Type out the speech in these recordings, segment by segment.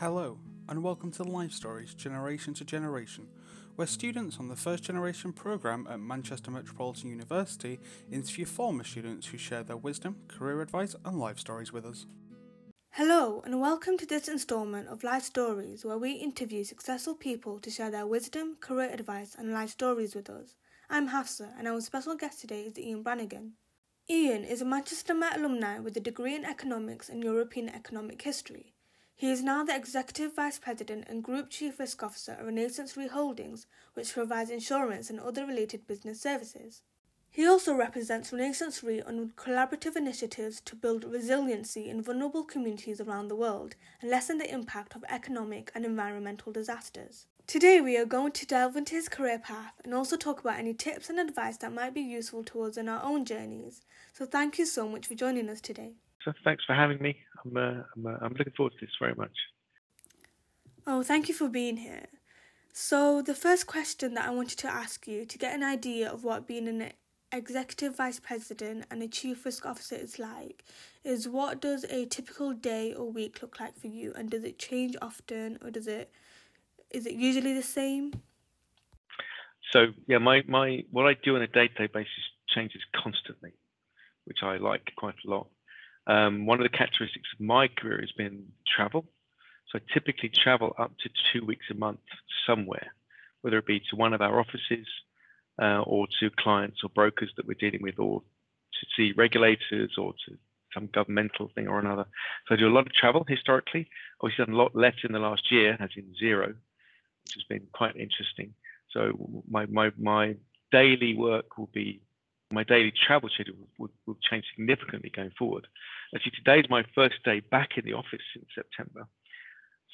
Hello, and welcome to Life Stories Generation to Generation, where students on the first generation programme at Manchester Metropolitan University interview former students who share their wisdom, career advice, and life stories with us. Hello, and welcome to this instalment of Life Stories, where we interview successful people to share their wisdom, career advice, and life stories with us. I'm Hafsa, and our special guest today is Ian Branagan. Ian is a Manchester Met alumni with a degree in economics and European economic history. He is now the Executive Vice President and Group Chief Risk Officer of RenaissanceRe Holdings, which provides insurance and other related business services. He also represents RenaissanceRe on collaborative initiatives to build resiliency in vulnerable communities around the world and lessen the impact of economic and environmental disasters. Today, we are going to delve into his career path and also talk about any tips and advice that might be useful to us in our own journeys. So, thank you so much for joining us today. So thanks for having me. I'm, uh, I'm, uh, I'm looking forward to this very much. Oh, thank you for being here. So, the first question that I wanted to ask you to get an idea of what being an executive vice president and a chief risk officer is like is what does a typical day or week look like for you and does it change often or does it is it usually the same so yeah my my what i do on a day-to-day basis changes constantly which i like quite a lot um, one of the characteristics of my career has been travel. So I typically travel up to two weeks a month somewhere, whether it be to one of our offices uh, or to clients or brokers that we're dealing with, or to see regulators or to some governmental thing or another. So I do a lot of travel historically. Obviously, done a lot less in the last year, as in zero, which has been quite interesting. So my my my daily work will be my daily travel schedule will, change significantly going forward. Actually, today is my first day back in the office since September,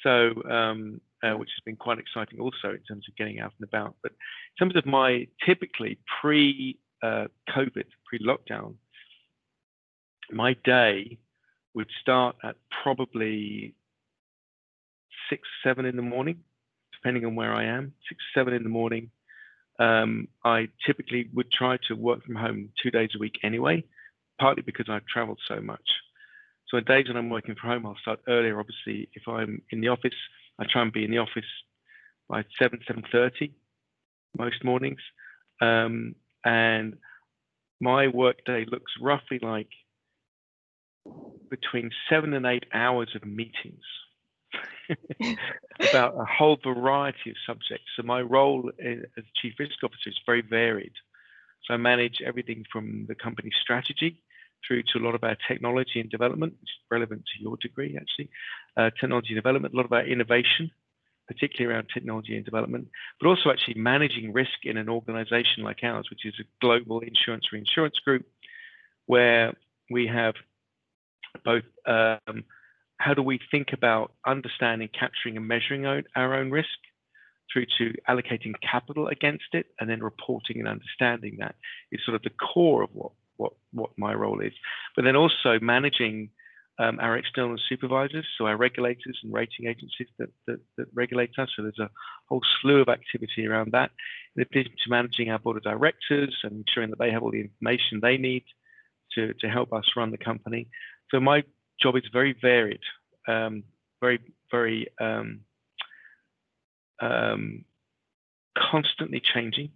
so um, uh, which has been quite exciting also in terms of getting out and about. But in terms of my typically pre uh, COVID, pre lockdown, my day would start at probably six, seven in the morning, depending on where I am, six, seven in the morning um, I typically would try to work from home two days a week anyway, partly because I've traveled so much. So on days when I'm working from home, I'll start earlier. Obviously, if I'm in the office, I try and be in the office by seven, seven thirty most mornings, um, and my workday looks roughly like between seven and eight hours of meetings about a whole variety of subjects. So my role as chief risk officer is very varied. So I manage everything from the company strategy through to a lot of our technology and development, which is relevant to your degree actually, uh, technology and development, a lot of our innovation, particularly around technology and development, but also actually managing risk in an organization like ours, which is a global insurance reinsurance group, where we have both um, how do we think about understanding, capturing, and measuring our own risk through to allocating capital against it and then reporting and understanding that is sort of the core of what what what my role is. But then also managing um, our external supervisors, so our regulators and rating agencies that, that, that regulate us. So there's a whole slew of activity around that. In addition to managing our board of directors and ensuring that they have all the information they need to, to help us run the company. So my job is very varied, um, very, very um, um, constantly changing,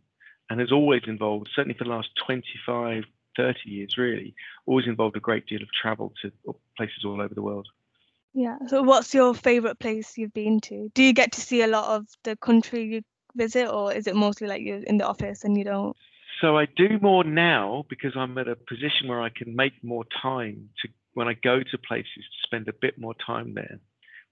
and has always involved, certainly for the last 25, 30 years, really, always involved a great deal of travel to places all over the world. Yeah. So, what's your favorite place you've been to? Do you get to see a lot of the country you visit, or is it mostly like you're in the office and you don't? So, I do more now because I'm at a position where I can make more time to when I go to places to spend a bit more time there.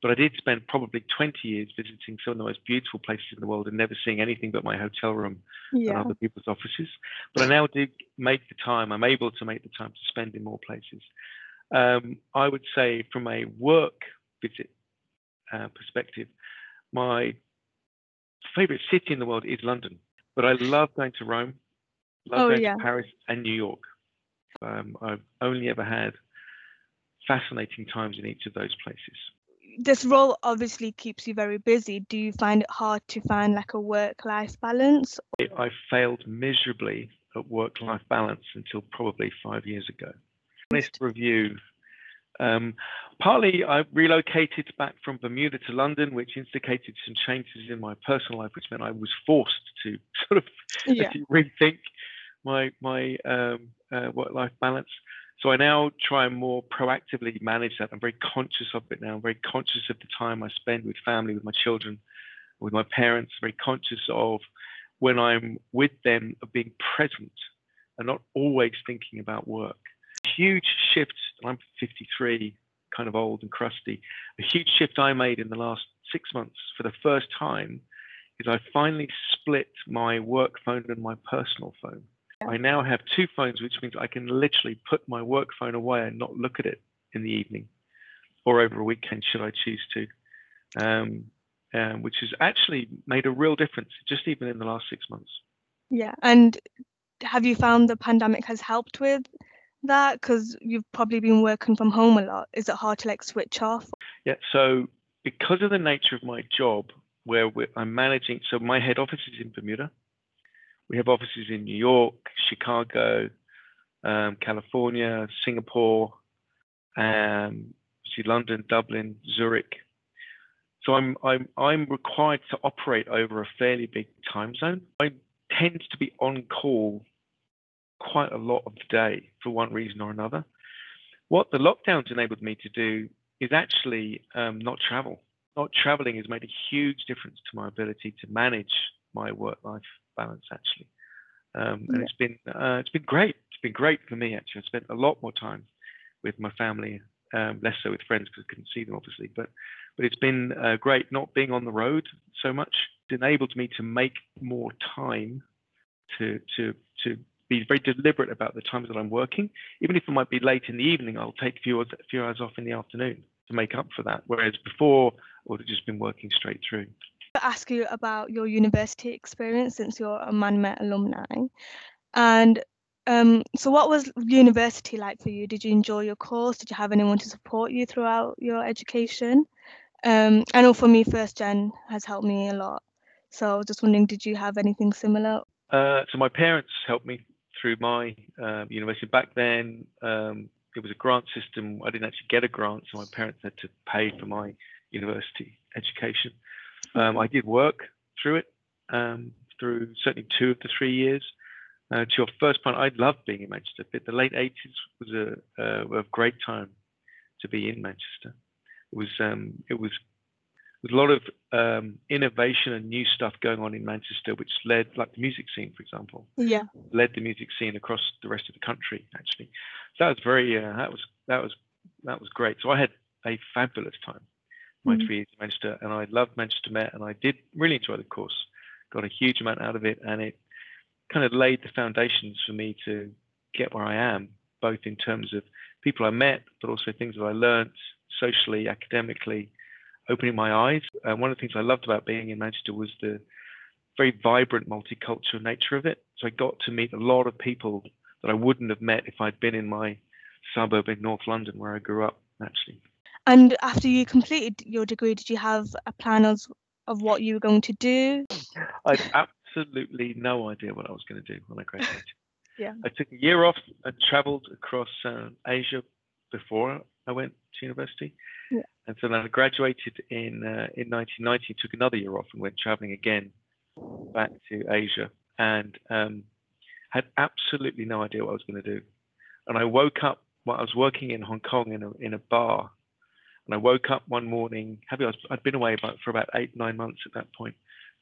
But I did spend probably 20 years visiting some of the most beautiful places in the world and never seeing anything but my hotel room yeah. and other people's offices. But I now do make the time, I'm able to make the time to spend in more places. Um, I would say, from a work visit uh, perspective, my favorite city in the world is London. But I love going to Rome, love oh, going yeah. to Paris and New York. Um, I've only ever had fascinating times in each of those places. This role obviously keeps you very busy. Do you find it hard to find like a work life balance? I failed miserably at work life balance until probably five years ago. Honest review Um, partly, I relocated back from Bermuda to London, which instigated some changes in my personal life, which meant I was forced to sort of yeah. rethink my my um, uh, work-life balance. So I now try and more proactively manage that. I'm very conscious of it now. I'm very conscious of the time I spend with family, with my children, with my parents. Very conscious of when I'm with them of being present and not always thinking about work. Huge shift. I'm 53, kind of old and crusty. A huge shift I made in the last six months for the first time is I finally split my work phone and my personal phone. I now have two phones, which means I can literally put my work phone away and not look at it in the evening or over a weekend, should I choose to. Um, um, which has actually made a real difference, just even in the last six months. Yeah, and have you found the pandemic has helped with that? Because you've probably been working from home a lot. Is it hard to like switch off? Yeah, so because of the nature of my job, where I'm managing, so my head office is in Bermuda. We have offices in New York, Chicago, um, California, Singapore, um, see London, Dublin, Zurich. So I'm I'm I'm required to operate over a fairly big time zone. I tend to be on call quite a lot of the day for one reason or another. What the lockdowns enabled me to do is actually um, not travel. Not traveling has made a huge difference to my ability to manage my work-life balance. Actually, um, and yeah. it's been uh, it's been great. It's been great for me actually. I spent a lot more time with my family, um, less so with friends because I couldn't see them obviously, but but it's been uh, great not being on the road so much. It enabled me to make more time to to to be very deliberate about the times that I'm working. Even if it might be late in the evening, I'll take a few hours, a few hours off in the afternoon to make up for that. Whereas before, I would have just been working straight through. Ask you about your university experience since you're a ManMet alumni. And um, so, what was university like for you? Did you enjoy your course? Did you have anyone to support you throughout your education? Um, I know for me, first gen has helped me a lot. So I was just wondering, did you have anything similar? Uh, so my parents helped me through my um, university. Back then, um, it was a grant system. I didn't actually get a grant, so my parents had to pay for my university education. Um, I did work through it, um, through certainly two of the three years. Uh, to your first point, I loved being in Manchester. But the late 80s was a, a, a great time to be in Manchester. It was um, it was with a lot of um, innovation and new stuff going on in Manchester, which led, like the music scene, for example, yeah, led the music scene across the rest of the country. Actually, so that was very uh, that was that was that was great. So I had a fabulous time my mm-hmm. three years in Manchester, and I loved Manchester Met, and I did really enjoy the course. Got a huge amount out of it, and it kind of laid the foundations for me to get where I am, both in terms of people I met, but also things that I learned socially, academically, opening my eyes. And one of the things I loved about being in Manchester was the very vibrant multicultural nature of it. So I got to meet a lot of people that I wouldn't have met if I'd been in my suburb in North London where I grew up, actually. And after you completed your degree, did you have a plan of, of what you were going to do? I had absolutely no idea what I was going to do when I graduated. yeah. I took a year off and traveled across uh, Asia before I went to university. Yeah. And so then I graduated in uh, in 1990, took another year off and went traveling again back to Asia and um, had absolutely no idea what I was going to do. And I woke up while I was working in Hong Kong in a, in a bar. And I woke up one morning, happy I'd been away about, for about eight, nine months at that point,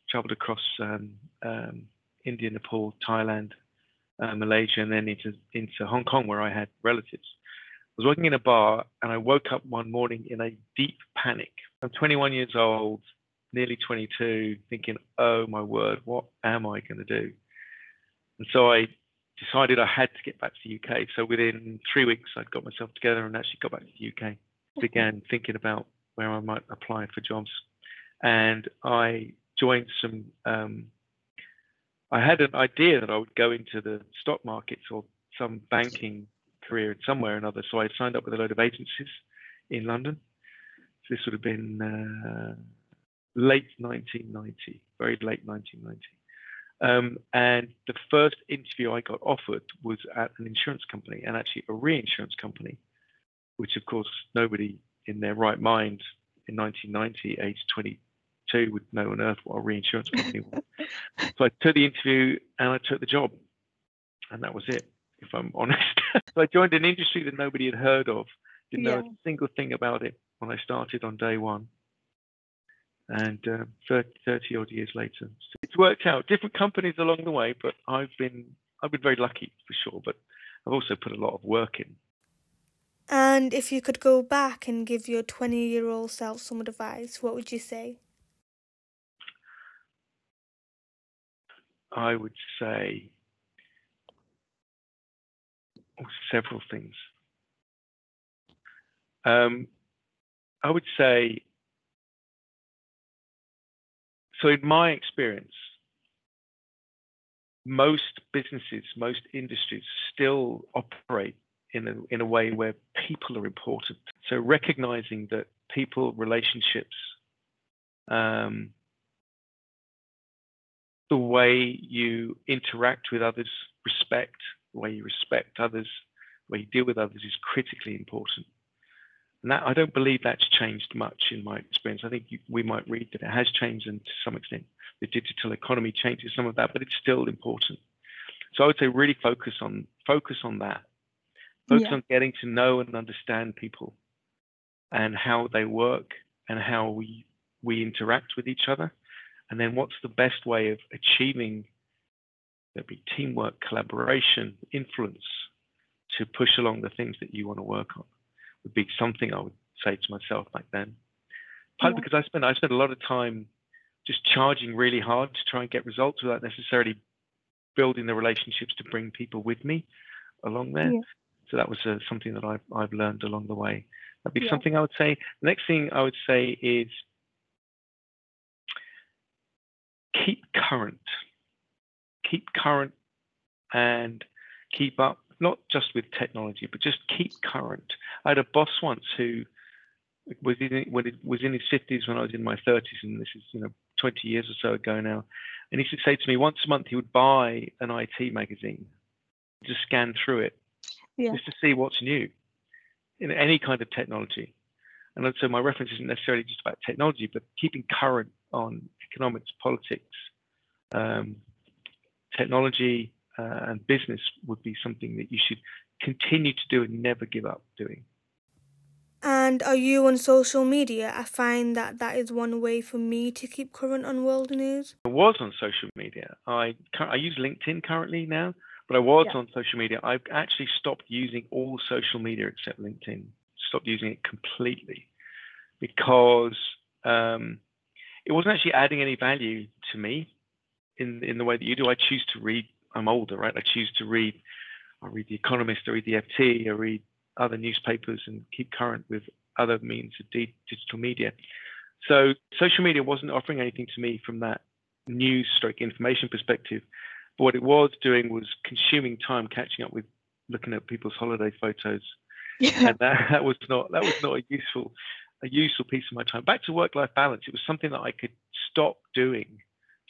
traveled across um, um, India, Nepal, Thailand, uh, Malaysia, and then into, into Hong Kong where I had relatives I was working in a bar and I woke up one morning in a deep panic. I'm 21 years old, nearly 22, thinking, oh my word, what am I going to do? And so I decided I had to get back to the UK. So within three weeks, I'd got myself together and actually got back to the UK. Began thinking about where I might apply for jobs. And I joined some, um, I had an idea that I would go into the stock markets or some banking career somewhere or another. So I signed up with a load of agencies in London. So this would have been uh, late 1990, very late 1990. Um, and the first interview I got offered was at an insurance company and actually a reinsurance company, which of course nobody in their right mind in 1990, age 22, would know on earth what a reinsurance company was. so I took the interview and I took the job, and that was it. If I'm honest, so I joined an industry that nobody had heard of, didn't know a single thing about it when I started on day one. And uh, 30, 30 odd years later, it's worked out. Different companies along the way, but I've been I've been very lucky for sure. But I've also put a lot of work in. And if you could go back and give your 20 year old self some advice, what would you say? I would say several things. Um, I would say, so in my experience, most businesses, most industries still operate in a, in a way where people are important. So recognizing that people, relationships, um, the way you interact with others, respect, the way you respect others, the way you deal with others is critically important. And that I don't believe that's changed much in my experience. I think you, we might read that it has changed, and to some extent, the digital economy changes some of that, but it's still important. So I would say really focus on focus on that. Focus Yeah. on getting to know and understand people, and how they work, and how we we interact with each other, and then what's the best way of achieving there'd be teamwork, collaboration, influence to push along the things that you want to work on would be something I would say to myself back then. Partly Yeah. because I spent I spent a lot of time just charging really hard to try and get results without necessarily building the relationships to bring people with me along there. Yeah. So that was uh, something that I've I've learned along the way. That'd be Yeah. something I would say. The next thing I would say is keep current. Keep current and keep up, not just with technology, but just keep current. I had a boss once who was in when it was in his fifties when I was in my thirties, and this is you know 20 years or so ago now. And he used to say to me once a month he would buy an IT magazine, just scan through it, Yeah. just to see what's new in any kind of technology. And so my reference isn't necessarily just about technology, but keeping current on economics, politics, um, technology, uh, and business would be something that you should continue to do and never give up doing. And are you on social media? I find that that is one way for me to keep current on world news. I was on social media. I I use LinkedIn currently now, but I was Yeah. on social media. I've actually stopped using all social media except LinkedIn. Stopped using it completely because um, it wasn't actually adding any value to me in in the way that you do. I choose to read. I'm older, right? I choose to read. I read The Economist. I read the FT. I read other newspapers and keep current with other means of di- digital media. So social media wasn't offering anything to me from that news stroke information perspective. But what it was doing was consuming time catching up with looking at people's holiday photos. Yeah. And that, that was not that was not a useful a useful piece of my time. Back to work life balance. It was something that I could stop doing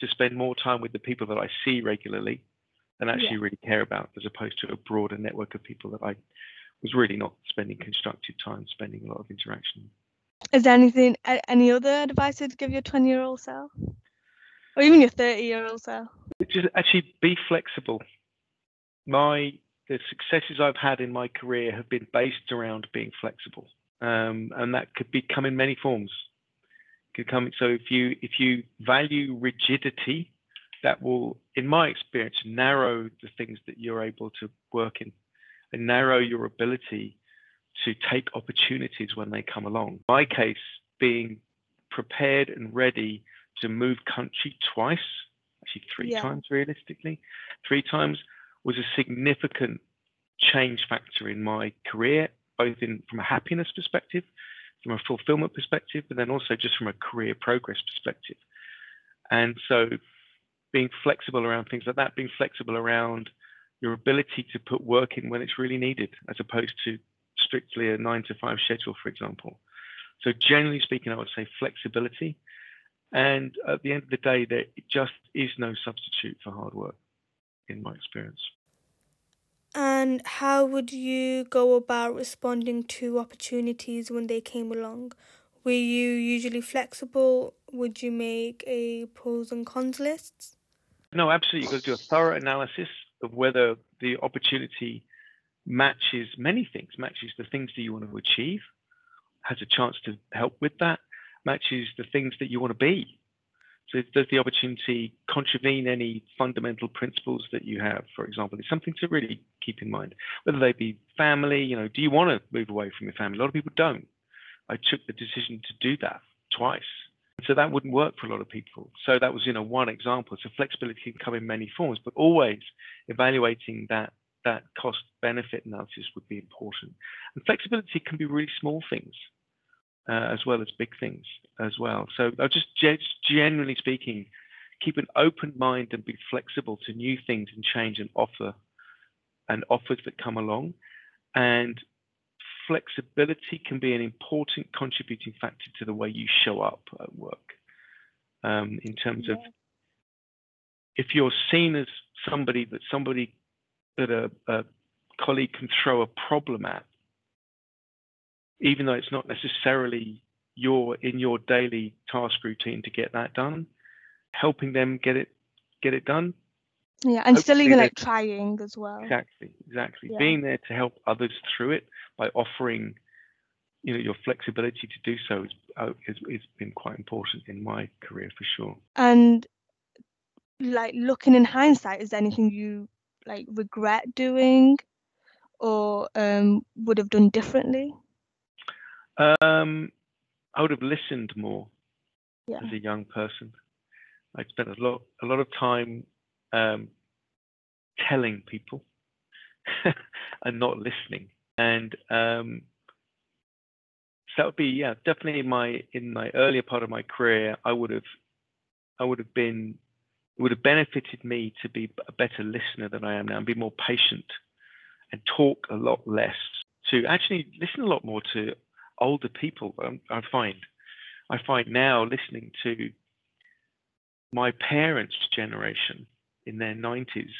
to spend more time with the people that I see regularly and actually really care about as opposed to a broader network of people that I was really not spending constructive time spending a lot of interaction. Is there anything, any other advice you'd give your 20 year old self? Or even your 30 year old self? Just actually be flexible. My the successes I've had in my career have been based around being flexible, um, and that could be come in many forms. Could come so if you if you value rigidity, that will, in my experience, narrow the things that you're able to work in, and narrow your ability to take opportunities when they come along. My case being prepared and ready to move country twice actually three Yeah. times realistically, three times was a significant change factor in my career, both in from a happiness perspective, from a fulfillment perspective, but then also just from a career progress perspective. And so being flexible around things like that, being flexible around your ability to put work in when it's really needed, as opposed to strictly a nine to five schedule, for example. So generally speaking, I would say flexibility. And at the end of the day, there just is no substitute for hard work, in my experience. And how would you go about responding to opportunities when they came along? Were you usually flexible? Would you make a pros and cons list? No, absolutely. You've got to do a thorough analysis of whether the opportunity matches many things, matches the things that you want to achieve, has a chance to help with that, matches the things that you want to be. So does the opportunity contravene any fundamental principles that you have, for example? It's something to really keep in mind. Whether they be family, you know, do you want to move away from your family? A lot of people don't. I took the decision to do that twice. So that wouldn't work for a lot of people. So that was, you know, one example. So flexibility can come in many forms, but always evaluating that that cost benefit analysis would be important. And flexibility can be really small things uh, as well as big things as well. So I'll just generally speaking, keep an open mind and be flexible to new things and change and offer and offers that come along. And flexibility can be an important contributing factor to the way you show up at work. Um, in terms yeah. of if you're seen as somebody that somebody that a, a colleague can throw a problem at, even though it's not necessarily your in your daily task routine to get that done, helping them get it get it done. Yeah, and still even like trying as well. Exactly, exactly. Yeah. Being there to help others through it by offering, you know, your flexibility to do so has, has, has been quite important in my career for sure. And like looking in hindsight, is there anything you like regret doing or um, would have done differently? Um, I would have listened more yeah. as a young person. I spent a lot a lot of time um, telling people and not listening, and um, so that would be yeah definitely in my in my earlier part of my career I would have I would have been it would have benefited me to be a better listener than I am now and be more patient and talk a lot less to actually listen a lot more to older people. Um, I find I find now listening to my parents' generation in their 90s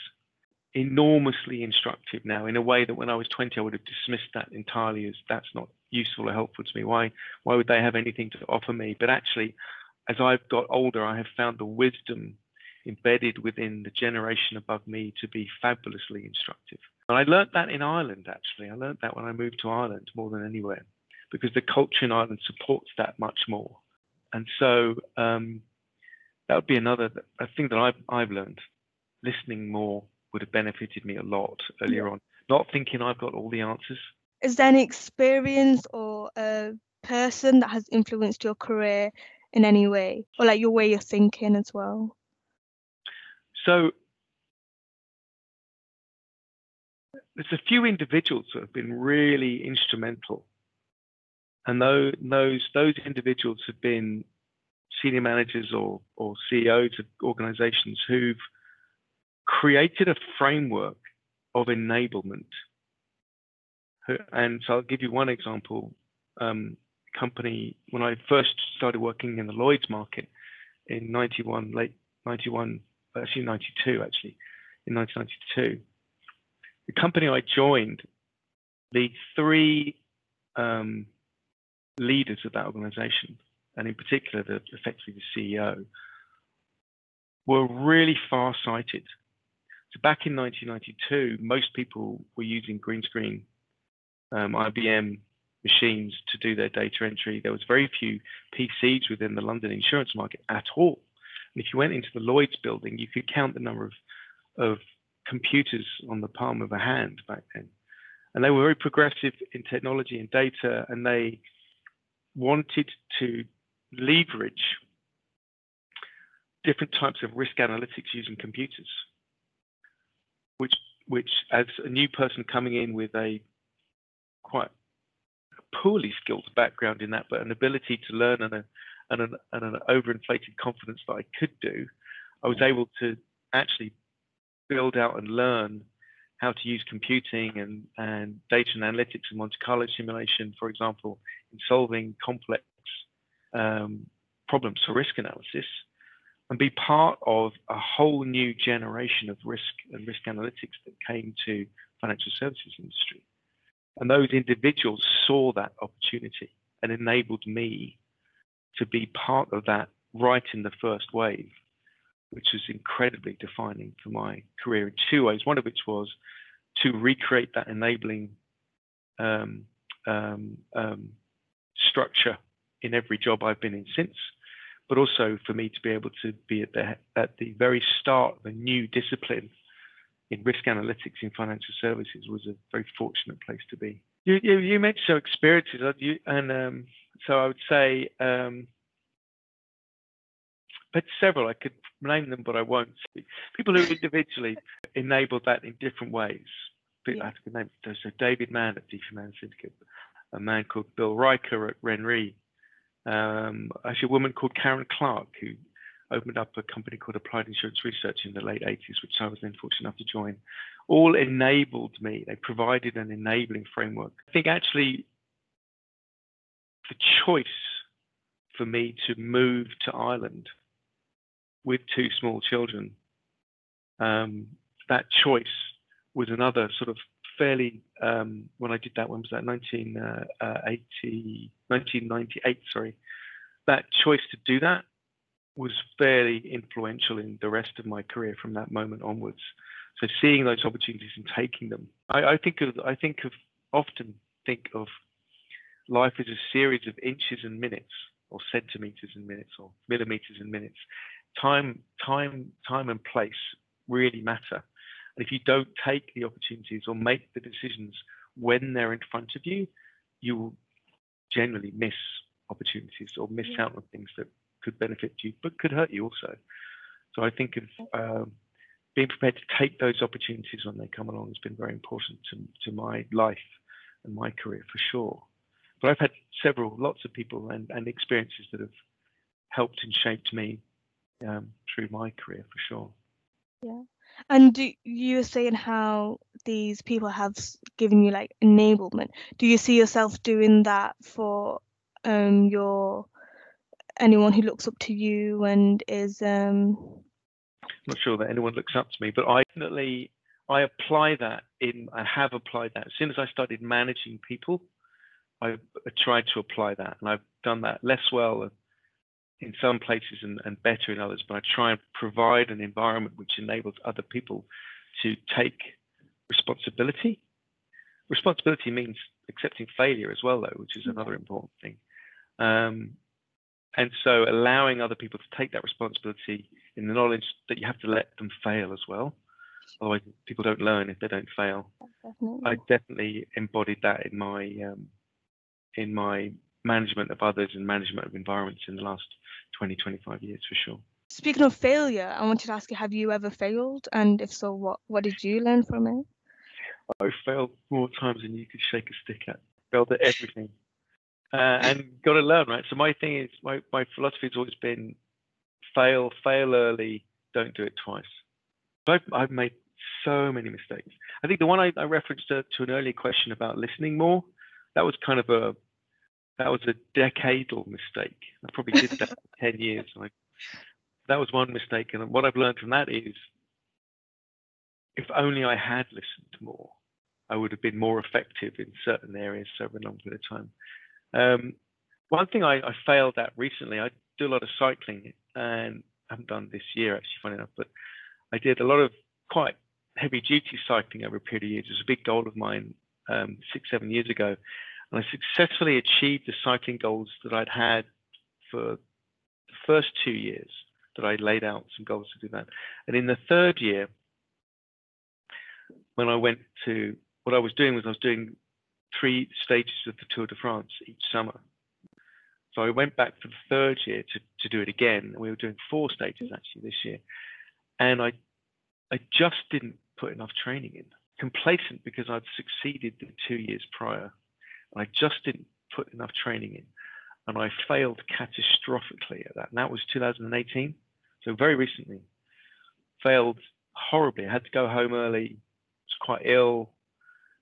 enormously instructive now in a way that when I was 20 I would have dismissed that entirely as that's not useful or helpful to me. Why why would they have anything to offer me? But actually as I've got older I have found the wisdom embedded within the generation above me to be fabulously instructive. And I learnt that in Ireland, actually. I learnt that when I moved to Ireland more than anywhere, because the culture in Ireland supports that much more. And so um, that would be another a thing that I've, I've learned. Listening more would have benefited me a lot earlier on. Not thinking I've got all the answers. Is there any experience or a person that has influenced your career in any way, or like your way of thinking as well? So there's a few individuals that have been really instrumental, and those those individuals have been senior managers or or CEOs of organizations who've created a framework of enablement. And so I'll give you one example. Um, company when I first started working in the Lloyd's market in 91, late 91, actually 92 actually, in 1992. The company I joined, the three um, leaders of that organization, and in particular, the, effectively the CEO, were really far-sighted. So back in 1992, most people were using green screen um, IBM machines to do their data entry. There was very few PCs within the London insurance market at all. And if you went into the Lloyd's building, you could count the number of, of computers on the palm of a hand back then. And they were very progressive in technology and data, and they wanted to leverage different types of risk analytics using computers, which, which as a new person coming in with a quite poorly skilled background in that, but an ability to learn and a and an, and an overinflated confidence that I could do, I was mm. able to actually build out and learn how to use computing and, and data and analytics and Monte Carlo simulation, for example, in solving complex um, problems for risk analysis and be part of a whole new generation of risk and risk analytics that came to financial services industry. And those individuals saw that opportunity and enabled me to be part of that right in the first wave, which was incredibly defining for my career in two ways. One of which was to recreate that enabling um, um, um, structure in every job I've been in since, but also for me to be able to be at the at the very start of a new discipline in risk analytics in financial services was a very fortunate place to be. You you, you mentioned some experiences, you, and um, so I would say um, but several. I could name them, but I won't. People who individually enabled that in different ways. Yeah. I could name so David Mann at DP Mann Syndicate, a man called Bill Riker at RenRe, um, actually a woman called Karen Clark who opened up a company called Applied Insurance Research in the late 80s, which I was then fortunate enough to join. All enabled me. They provided an enabling framework. I think actually the choice for me to move to Ireland with two small children, um, that choice was another sort of fairly, um, when I did that, when was that? 1980, 1998, uh, sorry. That choice to do that was fairly influential in the rest of my career from that moment onwards. So seeing those opportunities and taking them, I, I think of, I think of, often think of life as a series of inches and minutes, or centimeters and minutes, or millimeters and minutes. Time, time, time, and place really matter. And if you don't take the opportunities or make the decisions when they're in front of you, you will generally miss opportunities or miss yeah. out on things that could benefit you but could hurt you also. So I think of um, being prepared to take those opportunities when they come along has been very important to, to my life and my career for sure. But I've had several, lots of people and, and experiences that have helped and shaped me um, through my career for sure. Yeah. And do, you were saying how these people have given you like enablement. Do you see yourself doing that for um, your anyone who looks up to you and is? Um... I'm not sure that anyone looks up to me, but I definitely I apply that in. I have applied that as soon as I started managing people. I tried to apply that, and I've done that less well in some places and, and better in others, but I try and provide an environment which enables other people to take responsibility. Responsibility means accepting failure as well, though, which is another important thing. Um, and so allowing other people to take that responsibility in the knowledge that you have to let them fail as well. Otherwise, people don't learn if they don't fail. Definitely. I definitely embodied that in my um, in my management of others and management of environments in the last 20, 25 years for sure. Speaking of failure, I wanted to ask you, have you ever failed? And if so, what, what did you learn from it? I failed more times than you could shake a stick at. Failed at everything. Uh, and got to learn, right? So my thing is, my, my philosophy has always been fail, fail early, don't do it twice. I've, I've made so many mistakes. I think the one I, I referenced to, to, an earlier question about listening more, that was kind of a that was a decadal mistake. I probably did that for 10 years. I, that was one mistake. And what I've learned from that is if only I had listened more, I would have been more effective in certain areas over a long period of time. Um, one thing I, I, failed at recently, I do a lot of cycling and I haven't done this year actually, funny enough, but I did a lot of quite heavy duty cycling over a period of years. It was a big goal of mine um, six, seven years ago. And I successfully achieved the cycling goals that I'd had for the first two years that I laid out some goals to do that. And in the third year, when I went to what I was doing was I was doing three stages of the Tour de France each summer. So I went back for the third year to, to do it again. We were doing four stages actually this year. And I I just didn't put enough training in. Complacent because I'd succeeded the two years prior. I just didn't put enough training in. And I failed catastrophically at that. And that was 2018. So very recently. Failed horribly. I had to go home early. I was quite ill.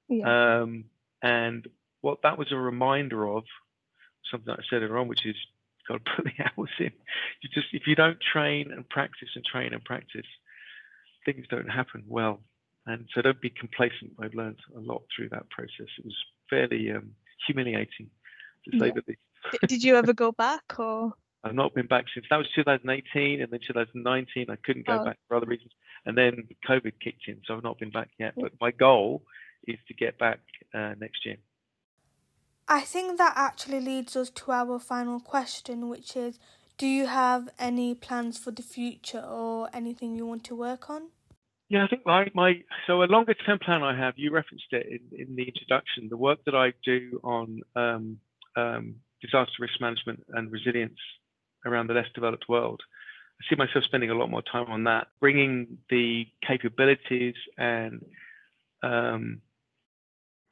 Yeah. Um, and what that was a reminder of, something I said earlier on, which is got to put the hours in. You just if you don't train and practice and train and practice, things don't happen well. And so don't be complacent. I've learned a lot through that process. It was fairly um, humiliating, to say Yeah. the least. Did you ever go back or? I've not been back since that was 2018, and then 2019 I couldn't go Oh. back for other reasons, and then COVID kicked in, so I've not been back yet. But my goal is to get back uh, next year. I think that actually leads us to our final question, which is Do you have any plans for the future or anything you want to work on? Yeah, I think my, my so a longer term plan I have. You referenced it in, in the introduction. The work that I do on um, um, disaster risk management and resilience around the less developed world. I see myself spending a lot more time on that, bringing the capabilities and um,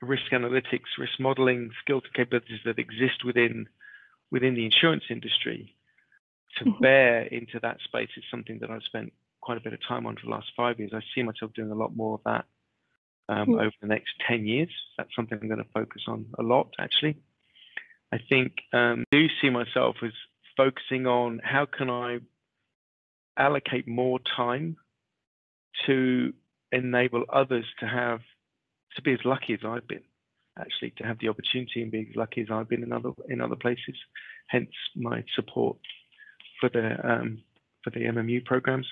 risk analytics, risk modeling skills and capabilities that exist within within the insurance industry to Mhm. bear into that space is something that I've spent quite a bit of time on for the last five years. I see myself doing a lot more of that um, Yeah. over the next 10 years. That's something I'm going to focus on a lot, actually. I think um, I do see myself as focusing on how can I allocate more time to enable others to have to be as lucky as I've been, actually, to have the opportunity and be as lucky as I've been in other in other places. Hence my support for the um, for the MMU programs.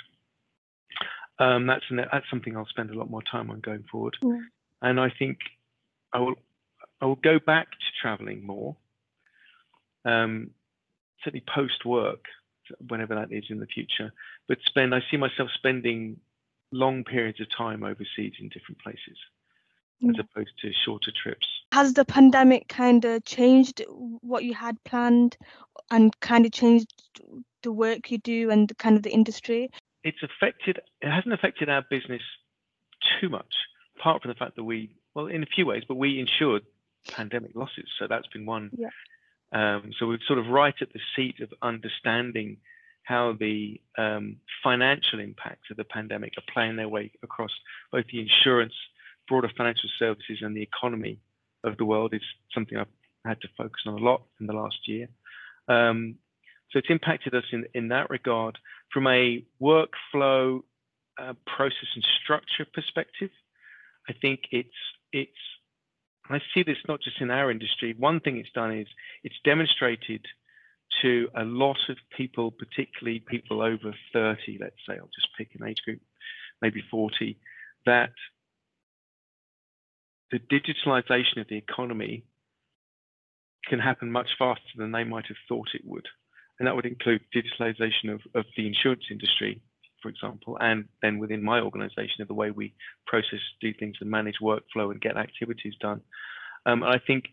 Um, that's an, that's something I'll spend a lot more time on going forward, Yeah. and I think I will I will go back to traveling more. Um, certainly post work, whenever that is in the future, but spend I see myself spending long periods of time overseas in different places as Yeah. opposed to shorter trips. Has the pandemic kind of changed what you had planned and kind of changed the work you do and kind of the industry? It's affected it hasn't affected our business too much apart from the fact that we well in a few ways but we insured pandemic losses. So that's been one. Yeah. um, so we're sort of right at the seat of understanding how the um, financial impacts of the pandemic are playing their way across both the insurance broader financial services and the economy of the world. Is something i've had to focus on a lot in the last year. Um, so it's impacted us in, in that regard from a workflow uh, process and structure perspective. I think it's it's I see this not just in our industry. One thing it's done is it's demonstrated to a lot of people, particularly people over 30, let's say, I'll just pick an age group, maybe 40, that the digitalization of the economy can happen much faster than they might have thought it would and that would include digitalization of, of the insurance industry, for example, and then within my organization of the way we process, do things, and manage workflow and get activities done. Um, I think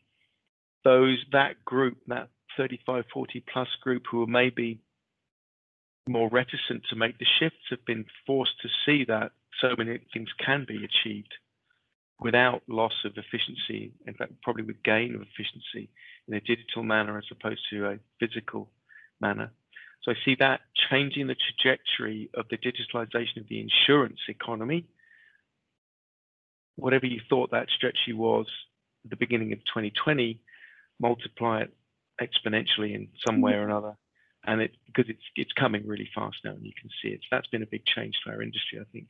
those that group, that 35, 40 plus group who are maybe more reticent to make the shifts, have been forced to see that so many things can be achieved without loss of efficiency, in fact, probably with gain of efficiency in a digital manner as opposed to a physical manner. So I see that changing the trajectory of the digitalization of the insurance economy. Whatever you thought that trajectory was at the beginning of 2020, multiply it exponentially in some way or mm-hmm. another. And it because it's it's coming really fast now and you can see it. So that's been a big change to our industry, I think.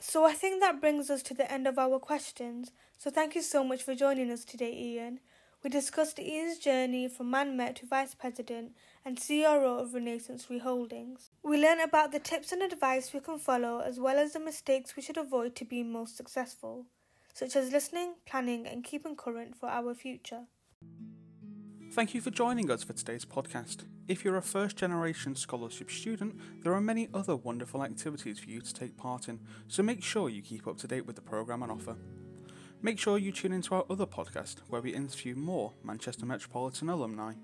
So I think that brings us to the end of our questions. So thank you so much for joining us today, Ian. We discussed Ian's journey from ManMet to Vice President and CRO of RenaissanceRe Holdings. We learned about the tips and advice we can follow as well as the mistakes we should avoid to be most successful, such as listening, planning, and keeping current for our future. Thank you for joining us for today's podcast. If you're a first generation scholarship student, there are many other wonderful activities for you to take part in, so make sure you keep up to date with the programme on offer. Make sure you tune into our other podcast where we interview more Manchester Metropolitan alumni.